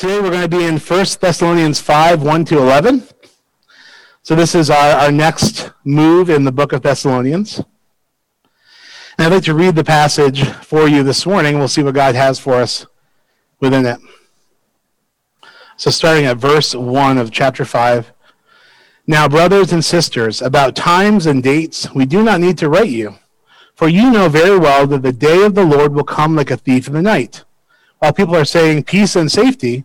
Today we're going to be in 1 Thessalonians 5 1 to 11. So this is our, our next move in the book of Thessalonians. And I'd like to read the passage for you this morning. We'll see what God has for us within it. So starting at verse 1 of chapter 5. Now, brothers and sisters, about times and dates, we do not need to write you, for you know very well that the day of the Lord will come like a thief in the night. While people are saying peace and safety,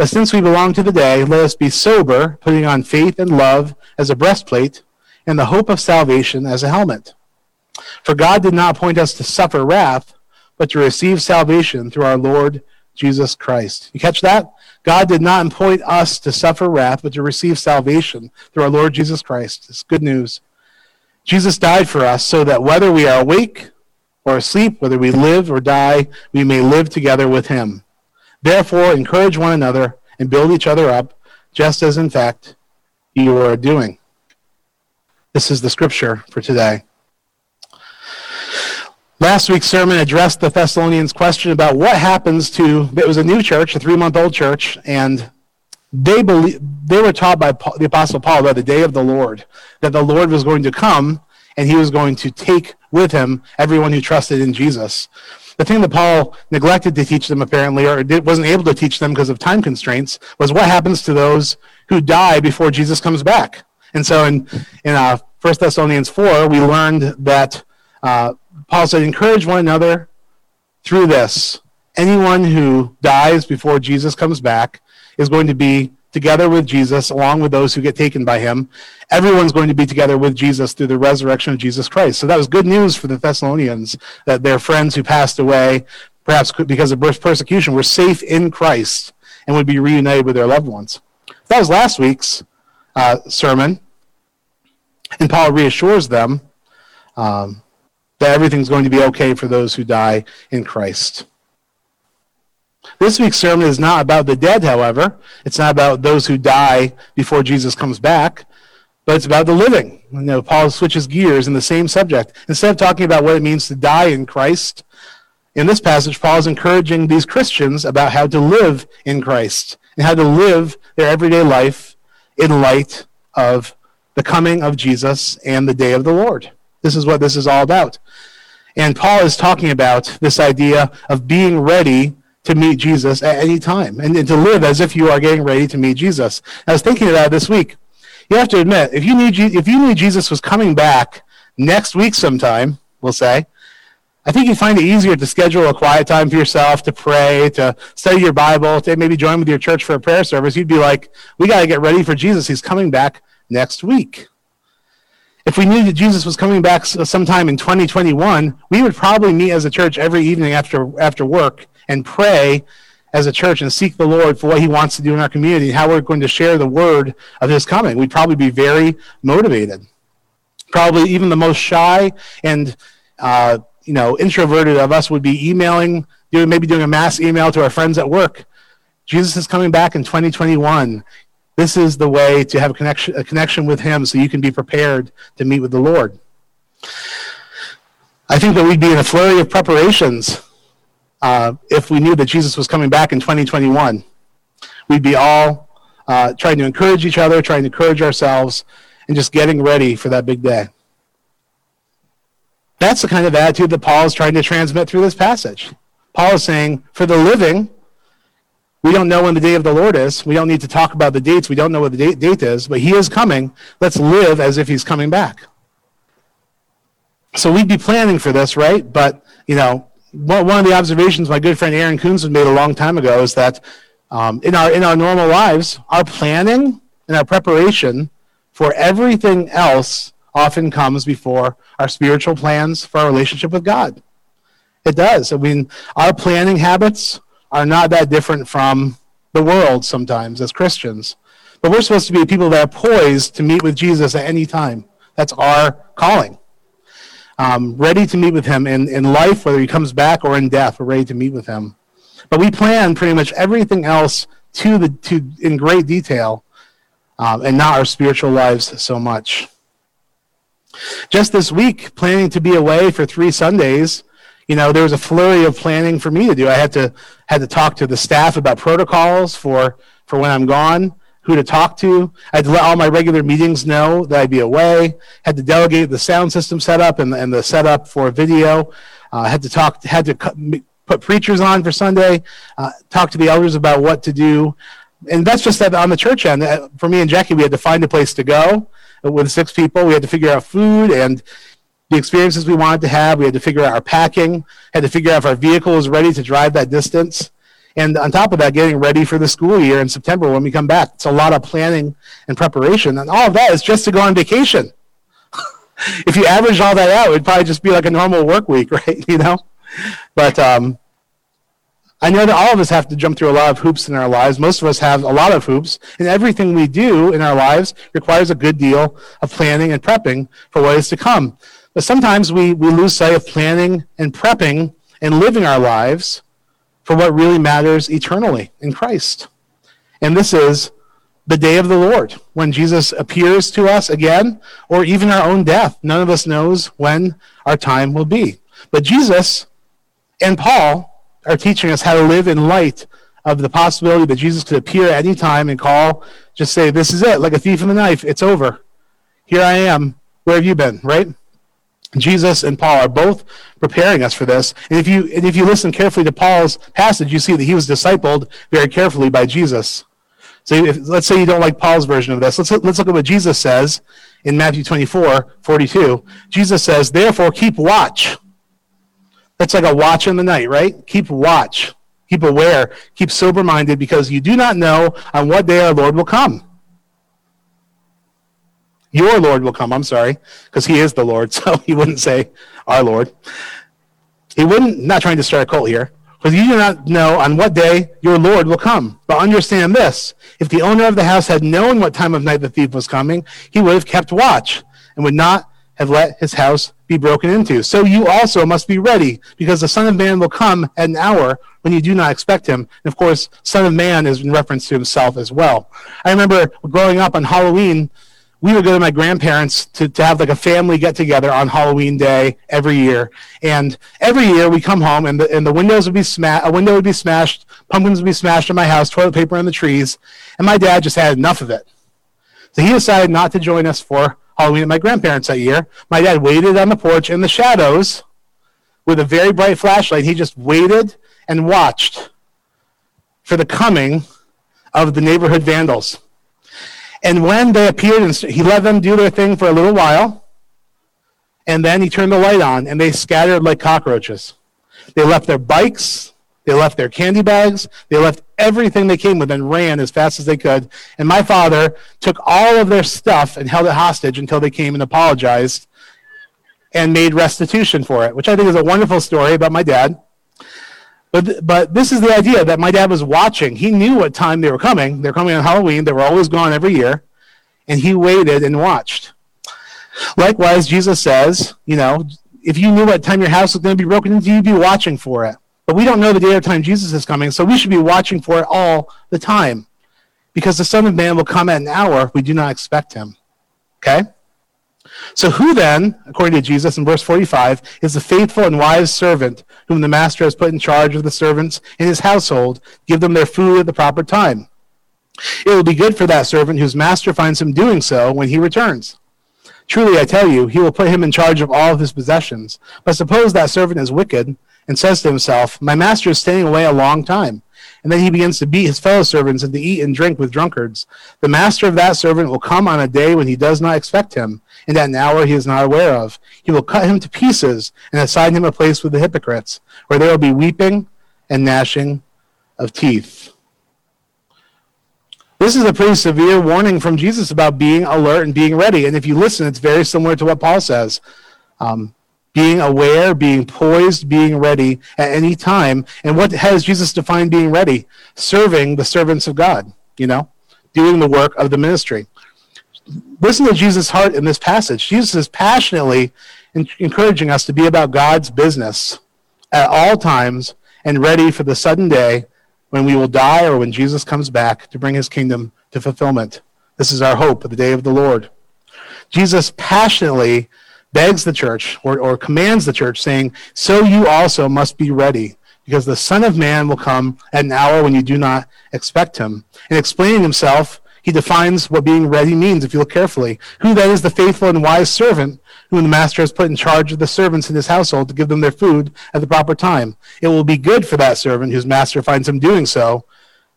But since we belong to the day, let us be sober, putting on faith and love as a breastplate, and the hope of salvation as a helmet. For God did not appoint us to suffer wrath, but to receive salvation through our Lord Jesus Christ. You catch that? God did not appoint us to suffer wrath, but to receive salvation through our Lord Jesus Christ. It's good news. Jesus died for us so that whether we are awake or asleep, whether we live or die, we may live together with him. Therefore, encourage one another and build each other up, just as in fact you are doing. This is the scripture for today. Last week's sermon addressed the Thessalonians' question about what happens to, it was a new church, a three month old church, and they, believe, they were taught by Paul, the Apostle Paul about the day of the Lord, that the Lord was going to come and he was going to take with him everyone who trusted in Jesus the thing that Paul neglected to teach them, apparently, or wasn't able to teach them because of time constraints, was what happens to those who die before Jesus comes back. And so in, in uh, 1 Thessalonians 4, we learned that uh, Paul said, encourage one another through this. Anyone who dies before Jesus comes back is going to be together with Jesus, along with those who get taken by him. Everyone's going to be together with Jesus through the resurrection of Jesus Christ. So that was good news for the Thessalonians that their friends who passed away, perhaps because of persecution, were safe in Christ and would be reunited with their loved ones. That was last week's uh, sermon. And Paul reassures them um, that everything's going to be okay for those who die in Christ. This week's sermon is not about the dead, however. It's not about those who die before Jesus comes back, but it's about the living. You know, Paul switches gears in the same subject. Instead of talking about what it means to die in Christ, in this passage, Paul is encouraging these Christians about how to live in Christ and how to live their everyday life in light of the coming of Jesus and the day of the Lord. This is what this is all about. And Paul is talking about this idea of being ready to meet Jesus at any time and, and, to live as if you are getting ready to meet Jesus. I was thinking about this week. You have to admit, if you knew, if you knew Jesus was coming back next week sometime, we'll say, I think you'd find it easier to schedule a quiet time for yourself, to pray, to study your Bible, to maybe join with your church for a prayer service. You'd be like, we got to get ready for Jesus. He's coming back next week. If we knew that Jesus was coming back sometime in 2021, we would probably meet as a church every evening after, after work and pray as a church and seek the Lord for what He wants to do in our community, how we're going to share the word of His coming. We'd probably be very motivated. Probably even the most shy and uh, you know introverted of us would be emailing, doing maybe doing a mass email to our friends at work. Jesus is coming back in 2021. This is the way to have a connection, a connection with Him, so you can be prepared to meet with the Lord. I think that we'd be in a flurry of preparations uh, if we knew that Jesus was coming back in 2021. We'd be all uh, trying to encourage each other, trying to encourage ourselves, and just getting ready for that big day. That's the kind of attitude that Paul is trying to transmit through this passage. Paul is saying, for the living, we don't know when the day of the Lord is. We don't need to talk about the dates. We don't know what the date, date is, but he is coming. Let's live as if he's coming back. So we'd be planning for this, right? But, you know, one of the observations my good friend Aaron Coons made a long time ago is that um, in our in our normal lives, our planning and our preparation for everything else often comes before our spiritual plans for our relationship with God. It does. I mean, our planning habits are not that different from the world sometimes as Christians. But we're supposed to be people that are poised to meet with Jesus at any time. That's our calling. Um, ready to meet with him in, in life, whether he comes back or in death, we're ready to meet with him. But we plan pretty much everything else to the to in great detail, um, and not our spiritual lives so much. Just this week, planning to be away for three Sundays, you know, there was a flurry of planning for me to do. I had to had to talk to the staff about protocols for for when I'm gone, who to talk to. I had to let all my regular meetings know that I'd be away. Had to delegate the sound system setup and, and the setup for video. Uh, had to talk. Had to put preachers on for Sunday. Uh, talk to the elders about what to do. And that's just that on the church end. Uh, for me and Jackie, we had to find a place to go with six people. We had to figure out food and the experiences we wanted to have. We had to figure out our packing, had to figure out if our vehicle was ready to drive that distance. And on top of that, getting ready for the school year in September when we come back. It's a lot of planning and preparation. And all of that is just to go on vacation. if you average all that out, it'd probably just be like a normal work week, right? You know? But um, I know that all of us have to jump through a lot of hoops in our lives. Most of us have a lot of hoops, and everything we do in our lives requires a good deal of planning and prepping for what is to come. But sometimes we, we lose sight of planning and prepping and living our lives for what really matters eternally in Christ. And this is the day of the Lord, when Jesus appears to us again, or even our own death. None of us knows when our time will be. But Jesus and Paul are teaching us how to live in light of the possibility that Jesus could appear at any time and call, just say, This is it, like a thief in the knife, it's over. Here I am. Where have you been? Right? Jesus and Paul are both preparing us for this. And if you and if you listen carefully to Paul's passage, you see that he was discipled very carefully by Jesus. So if, let's say you don't like Paul's version of this. Let's let's look at what Jesus says in Matthew 24, 42. Jesus says, Therefore keep watch that's like a watch in the night, right? Keep watch. Keep aware. Keep sober minded because you do not know on what day our Lord will come. Your Lord will come, I'm sorry, because he is the Lord, so he wouldn't say our Lord. He wouldn't, not trying to start a cult here, because you do not know on what day your Lord will come. But understand this if the owner of the house had known what time of night the thief was coming, he would have kept watch and would not have let his house be broken into. So you also must be ready, because the Son of Man will come at an hour when you do not expect him. And of course, Son of Man is in reference to himself as well. I remember growing up on Halloween, we would go to my grandparents to, to have like a family get together on Halloween day every year. And every year we come home and the, and the windows would be smashed, a window would be smashed, pumpkins would be smashed in my house, toilet paper in the trees. And my dad just had enough of it. So he decided not to join us for Halloween at my grandparents that year. My dad waited on the porch in the shadows with a very bright flashlight. He just waited and watched for the coming of the neighborhood vandals. And when they appeared, and he let them do their thing for a little while, and then he turned the light on, and they scattered like cockroaches. They left their bikes, they left their candy bags. They left everything they came with and ran as fast as they could. And my father took all of their stuff and held it hostage until they came and apologized and made restitution for it, which I think is a wonderful story about my dad. But, but this is the idea that my dad was watching. He knew what time they were coming. They're coming on Halloween. They were always gone every year. And he waited and watched. Likewise, Jesus says, you know, if you knew what time your house was going to be broken into, you'd be watching for it. But we don't know the day or time Jesus is coming, so we should be watching for it all the time. Because the Son of Man will come at an hour we do not expect him. Okay? So, who then, according to Jesus in verse 45, is the faithful and wise servant whom the master has put in charge of the servants in his household, give them their food at the proper time? It will be good for that servant whose master finds him doing so when he returns. Truly, I tell you, he will put him in charge of all of his possessions. But suppose that servant is wicked and says to himself, My master is staying away a long time. And then he begins to beat his fellow servants and to eat and drink with drunkards. The master of that servant will come on a day when he does not expect him, and that an hour he is not aware of. He will cut him to pieces and assign him a place with the hypocrites, where there will be weeping and gnashing of teeth. This is a pretty severe warning from Jesus about being alert and being ready. And if you listen, it's very similar to what Paul says. Um, being aware, being poised, being ready at any time. And what has Jesus defined being ready? Serving the servants of God, you know, doing the work of the ministry. Listen to Jesus' heart in this passage. Jesus is passionately encouraging us to be about God's business at all times and ready for the sudden day when we will die or when Jesus comes back to bring his kingdom to fulfillment. This is our hope of the day of the Lord. Jesus passionately begs the church or, or commands the church, saying, So you also must be ready, because the Son of Man will come at an hour when you do not expect him. In explaining himself, he defines what being ready means, if you look carefully. Who then is the faithful and wise servant whom the master has put in charge of the servants in his household to give them their food at the proper time? It will be good for that servant whose master finds him doing so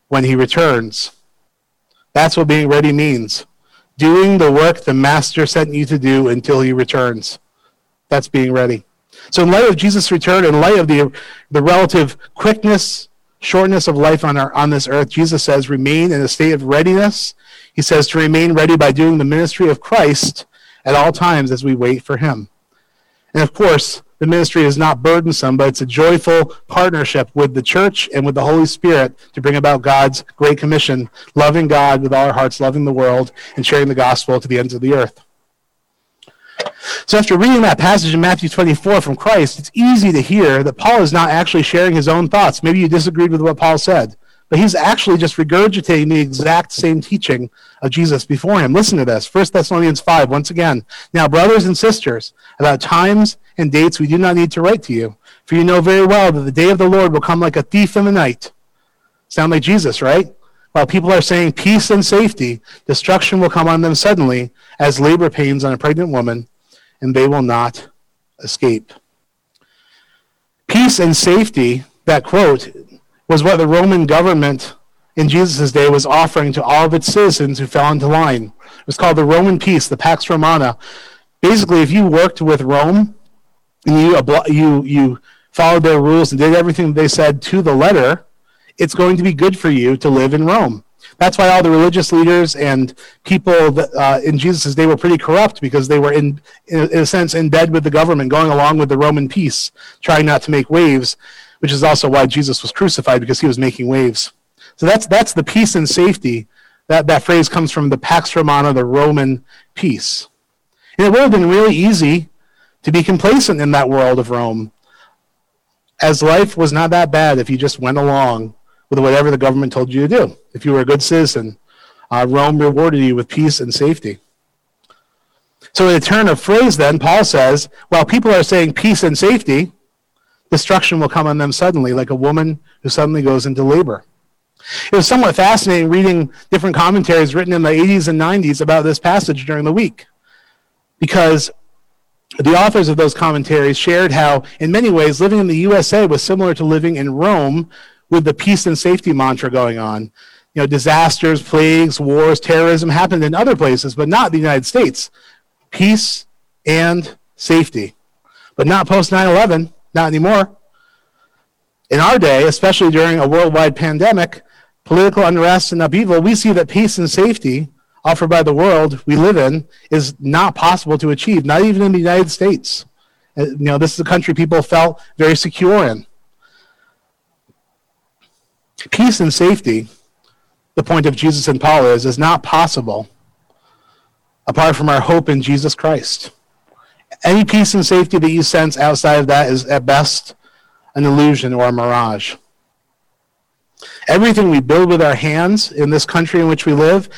when he returns. That's what being ready means doing the work the master sent you to do until he returns. That's being ready. So, in light of Jesus' return, in light of the, the relative quickness, shortness of life on, our, on this earth, Jesus says, remain in a state of readiness. He says to remain ready by doing the ministry of Christ at all times as we wait for him. And of course, the ministry is not burdensome, but it's a joyful partnership with the church and with the Holy Spirit to bring about God's great commission, loving God with all our hearts, loving the world, and sharing the gospel to the ends of the earth. So, after reading that passage in Matthew 24 from Christ, it's easy to hear that Paul is not actually sharing his own thoughts. Maybe you disagreed with what Paul said, but he's actually just regurgitating the exact same teaching of Jesus before him. Listen to this 1 Thessalonians 5, once again. Now, brothers and sisters, about times and dates we do not need to write to you, for you know very well that the day of the Lord will come like a thief in the night. Sound like Jesus, right? While people are saying peace and safety, destruction will come on them suddenly as labor pains on a pregnant woman, and they will not escape. Peace and safety, that quote, was what the Roman government in Jesus' day was offering to all of its citizens who fell into line. It was called the Roman peace, the Pax Romana. Basically, if you worked with Rome, you, you, you followed their rules and did everything they said to the letter, it's going to be good for you to live in Rome. That's why all the religious leaders and people that, uh, in Jesus' day were pretty corrupt because they were, in, in, a sense, in bed with the government, going along with the Roman peace, trying not to make waves, which is also why Jesus was crucified because he was making waves. So that's, that's the peace and safety. That, that phrase comes from the Pax Romana, the Roman peace. And it would have been really easy to be complacent in that world of Rome, as life was not that bad if you just went along with whatever the government told you to do. If you were a good citizen, uh, Rome rewarded you with peace and safety. So, in a turn of phrase, then, Paul says, while people are saying peace and safety, destruction will come on them suddenly, like a woman who suddenly goes into labor. It was somewhat fascinating reading different commentaries written in the 80s and 90s about this passage during the week because the authors of those commentaries shared how, in many ways, living in the USA was similar to living in Rome with the peace and safety mantra going on. You know, disasters, plagues, wars, terrorism happened in other places, but not the United States. Peace and safety. But not post 9 11, not anymore. In our day, especially during a worldwide pandemic, political unrest and upheaval, we see that peace and safety offered by the world we live in is not possible to achieve, not even in the United States. Uh, you know, this is a country people felt very secure in. Peace and safety, the point of Jesus and Paul is, is not possible apart from our hope in Jesus Christ. Any peace and safety that you sense outside of that is at best an illusion or a mirage. Everything we build with our hands in this country in which we live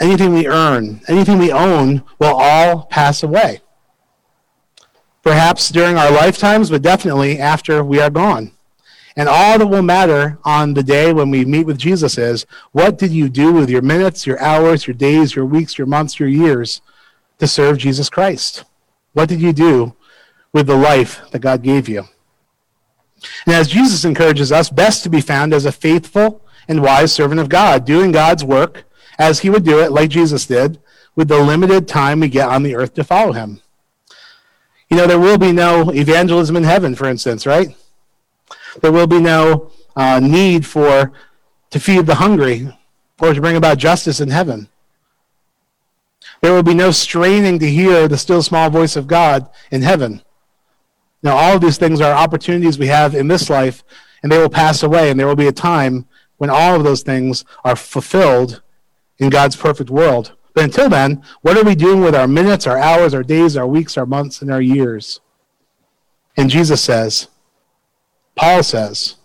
anything we earn, anything we own will all pass away. Perhaps during our lifetimes, but definitely after we are gone. And all that will matter on the day when we meet with Jesus is what did you do with your minutes, your hours, your days, your weeks, your months, your years to serve Jesus Christ? What did you do with the life that God gave you? And as Jesus encourages us, best to be found as a faithful and wise servant of God, doing God's work as he would do it, like Jesus did, with the limited time we get on the earth to follow him. You know, there will be no evangelism in heaven, for instance, right? There will be no uh, need for to feed the hungry or to bring about justice in heaven. There will be no straining to hear the still small voice of God in heaven. Now, all of these things are opportunities we have in this life, and they will pass away, and there will be a time when all of those things are fulfilled in God's perfect world. But until then, what are we doing with our minutes, our hours, our days, our weeks, our months, and our years? And Jesus says, Paul says,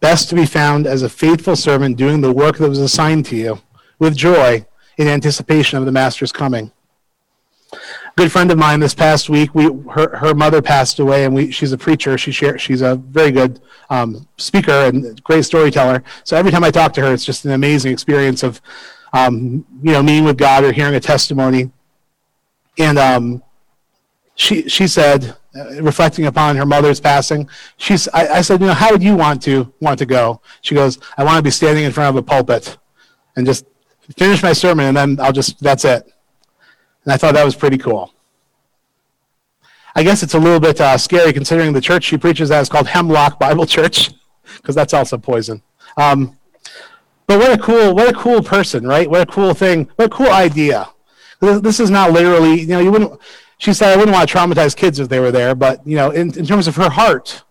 best to be found as a faithful servant doing the work that was assigned to you with joy in anticipation of the master's coming. A good friend of mine this past week, we her, her mother passed away, and we she's a preacher. She share, she's a very good um, speaker and great storyteller. So every time I talk to her, it's just an amazing experience of um, you know meeting with God or hearing a testimony. And um, she she said, uh, reflecting upon her mother's passing, she's I, I said, you know, how would you want to want to go? She goes, I want to be standing in front of a pulpit and just finish my sermon, and then I'll just that's it. And I thought that was pretty cool. I guess it's a little bit uh, scary considering the church she preaches at is called Hemlock Bible Church, because that's also poison. Um, but what a cool, what a cool person, right? What a cool thing, what a cool idea. This is not literally, you know, you wouldn't. She said, "I wouldn't want to traumatize kids if they were there," but you know, in, in terms of her heart,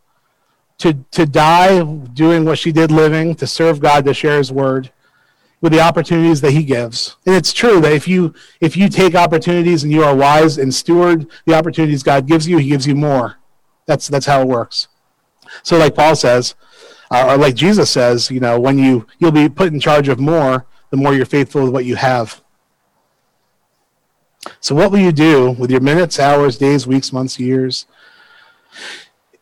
to to die doing what she did, living to serve God, to share His word, with the opportunities that he gives. And it's true that if you if you take opportunities and you are wise and steward the opportunities God gives you, he gives you more. That's that's how it works. So like Paul says, uh, or like Jesus says, you know, when you you'll be put in charge of more, the more you're faithful with what you have. So what will you do with your minutes, hours, days, weeks, months, years?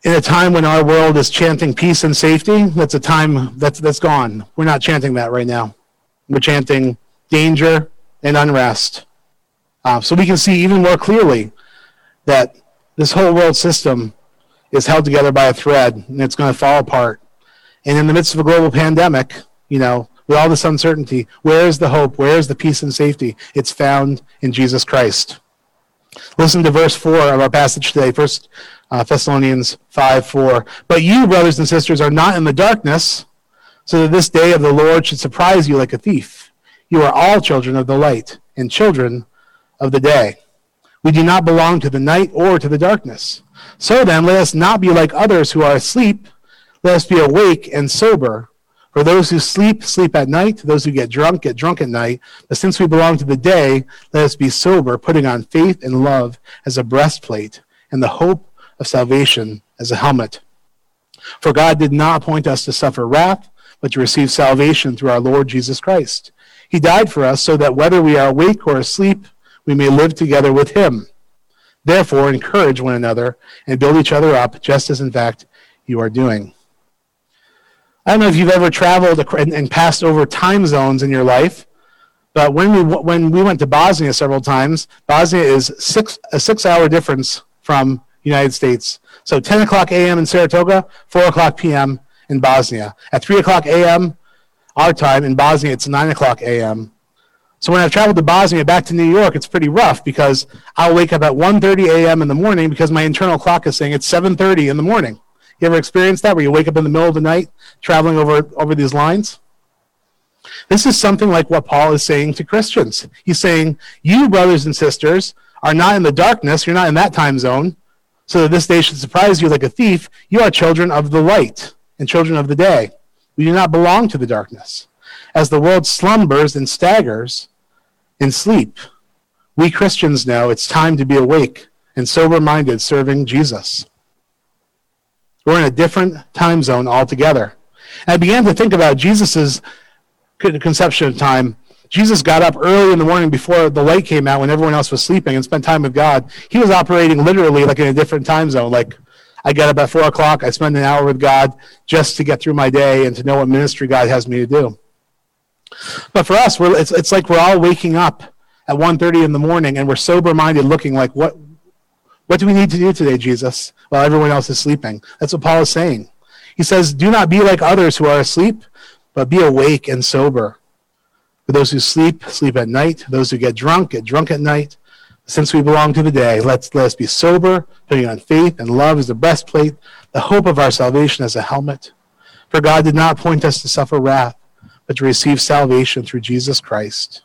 in a time when our world is chanting peace and safety, that's a time that's that's gone. We're not chanting that right now. We're chanting danger and unrest. Uh, so we can see even more clearly that this whole world system is held together by a thread and it's going to fall apart. And in the midst of a global pandemic, you know, with all this uncertainty, where is the hope? Where is the peace and safety? It's found in Jesus Christ. Listen to verse 4 of our passage today, First uh, Thessalonians 5 4. But you, brothers and sisters, are not in the darkness so that this day of the Lord should surprise you like a thief. You are all children of the light and children of the day. We do not belong to the night or to the darkness. So then, let us not be like others who are asleep. Let us be awake and sober. For those who sleep, sleep at night. Those who get drunk, get drunk at night. But since we belong to the day, let us be sober, putting on faith and love as a breastplate, and the hope of salvation as a helmet. For God did not appoint us to suffer wrath but to receive salvation through our Lord Jesus Christ. He died for us so that whether we are awake or asleep, we may live together with him. Therefore, encourage one another and build each other up, just as in fact you are doing. I don't know if you've ever traveled and passed over time zones in your life, but when we, when we went to Bosnia several times, Bosnia is six, a six hour difference from United States. So 10 o'clock a.m. in Saratoga, 4 o'clock p.m in Bosnia. At 3 o'clock a.m., our time, in Bosnia, it's 9 o'clock a.m. So when I've traveled to Bosnia back to New York, it's pretty rough because I'll wake up at 1.30 a.m. in the morning because my internal clock is saying it's 7.30 in the morning. You ever experienced that where you wake up in the middle of the night traveling over, over these lines? This is something like what Paul is saying to Christians. He's saying, You, brothers and sisters, are not in the darkness, you're not in that time zone, so that this day should surprise you like a thief. You are children of the light and children of the day. We do not belong to the darkness. As the world slumbers and staggers in sleep, we Christians know it's time to be awake and sober minded serving Jesus. We're in a different time zone altogether. And I began to think about Jesus' conception of time. Jesus got up early in the morning before the light came out when everyone else was sleeping and spent time with God. He was operating literally like in a different time zone, like I get up at four o'clock. I spend an hour with God just to get through my day and to know what ministry God has me to do. But for us, it's, it's like we're all waking up at 1.30 in the morning and we're sober-minded looking like, what, what do we need to do today, Jesus, while everyone else is sleeping? That's what Paul is saying. He says, do not be like others who are asleep, but be awake and sober. For those who sleep, sleep at night. Those who get drunk, get drunk at night. Since we belong to the day, let's, let us be sober, putting on faith and love as the breastplate, the hope of our salvation as a helmet. For God did not appoint us to suffer wrath, but to receive salvation through Jesus Christ.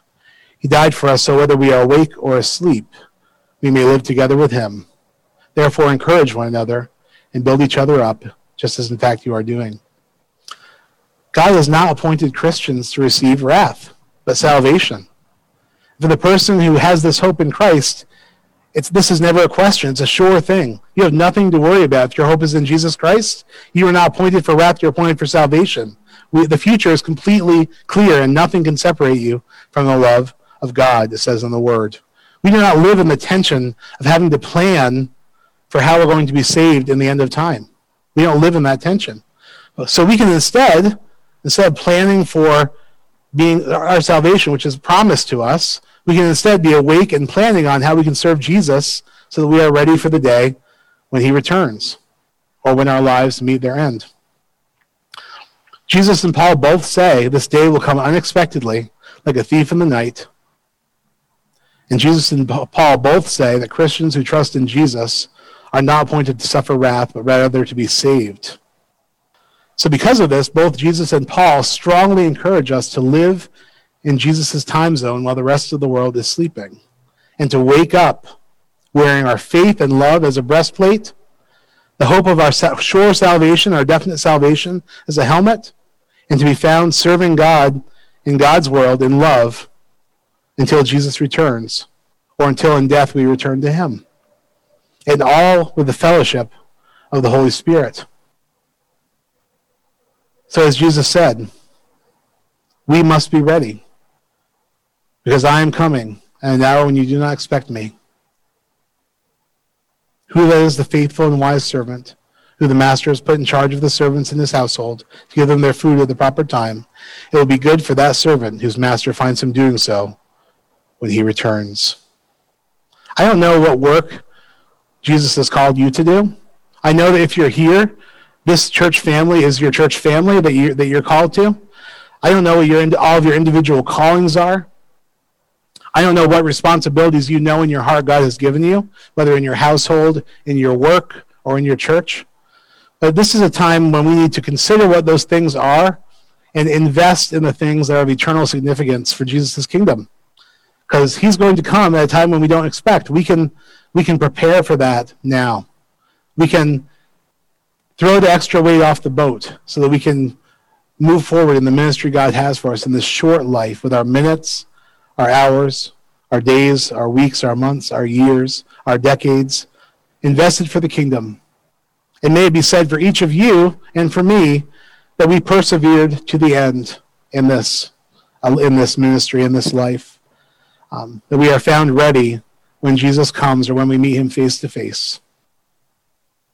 He died for us, so whether we are awake or asleep, we may live together with him. Therefore, encourage one another and build each other up, just as in fact you are doing. God has not appointed Christians to receive wrath, but salvation. For the person who has this hope in Christ, it's, this is never a question. It's a sure thing. You have nothing to worry about. If your hope is in Jesus Christ, you are not appointed for wrath, you're appointed for salvation. We, the future is completely clear, and nothing can separate you from the love of God, it says in the Word. We do not live in the tension of having to plan for how we're going to be saved in the end of time. We don't live in that tension. So we can instead, instead of planning for being our salvation, which is promised to us, we can instead be awake and planning on how we can serve Jesus so that we are ready for the day when he returns or when our lives meet their end. Jesus and Paul both say this day will come unexpectedly, like a thief in the night. And Jesus and Paul both say that Christians who trust in Jesus are not appointed to suffer wrath, but rather to be saved. So, because of this, both Jesus and Paul strongly encourage us to live in Jesus' time zone while the rest of the world is sleeping, and to wake up wearing our faith and love as a breastplate, the hope of our sure salvation, our definite salvation, as a helmet, and to be found serving God in God's world in love until Jesus returns, or until in death we return to Him. And all with the fellowship of the Holy Spirit. So, as Jesus said, we must be ready because I am coming at an hour when you do not expect me. Who the faithful and wise servant who the master has put in charge of the servants in his household to give them their food at the proper time? It will be good for that servant whose master finds him doing so when he returns. I don't know what work Jesus has called you to do. I know that if you're here, this church family is your church family that, you, that you're called to. I don't know what your, all of your individual callings are. I don't know what responsibilities you know in your heart God has given you, whether in your household, in your work, or in your church. But this is a time when we need to consider what those things are and invest in the things that are of eternal significance for Jesus' kingdom. Because he's going to come at a time when we don't expect. We can, we can prepare for that now. We can throw the extra weight off the boat so that we can move forward in the ministry God has for us in this short life with our minutes our hours, our days, our weeks, our months, our years, our decades, invested for the kingdom. It may be said for each of you and for me that we persevered to the end in this, in this ministry, in this life, um, that we are found ready when Jesus comes or when we meet him face to face.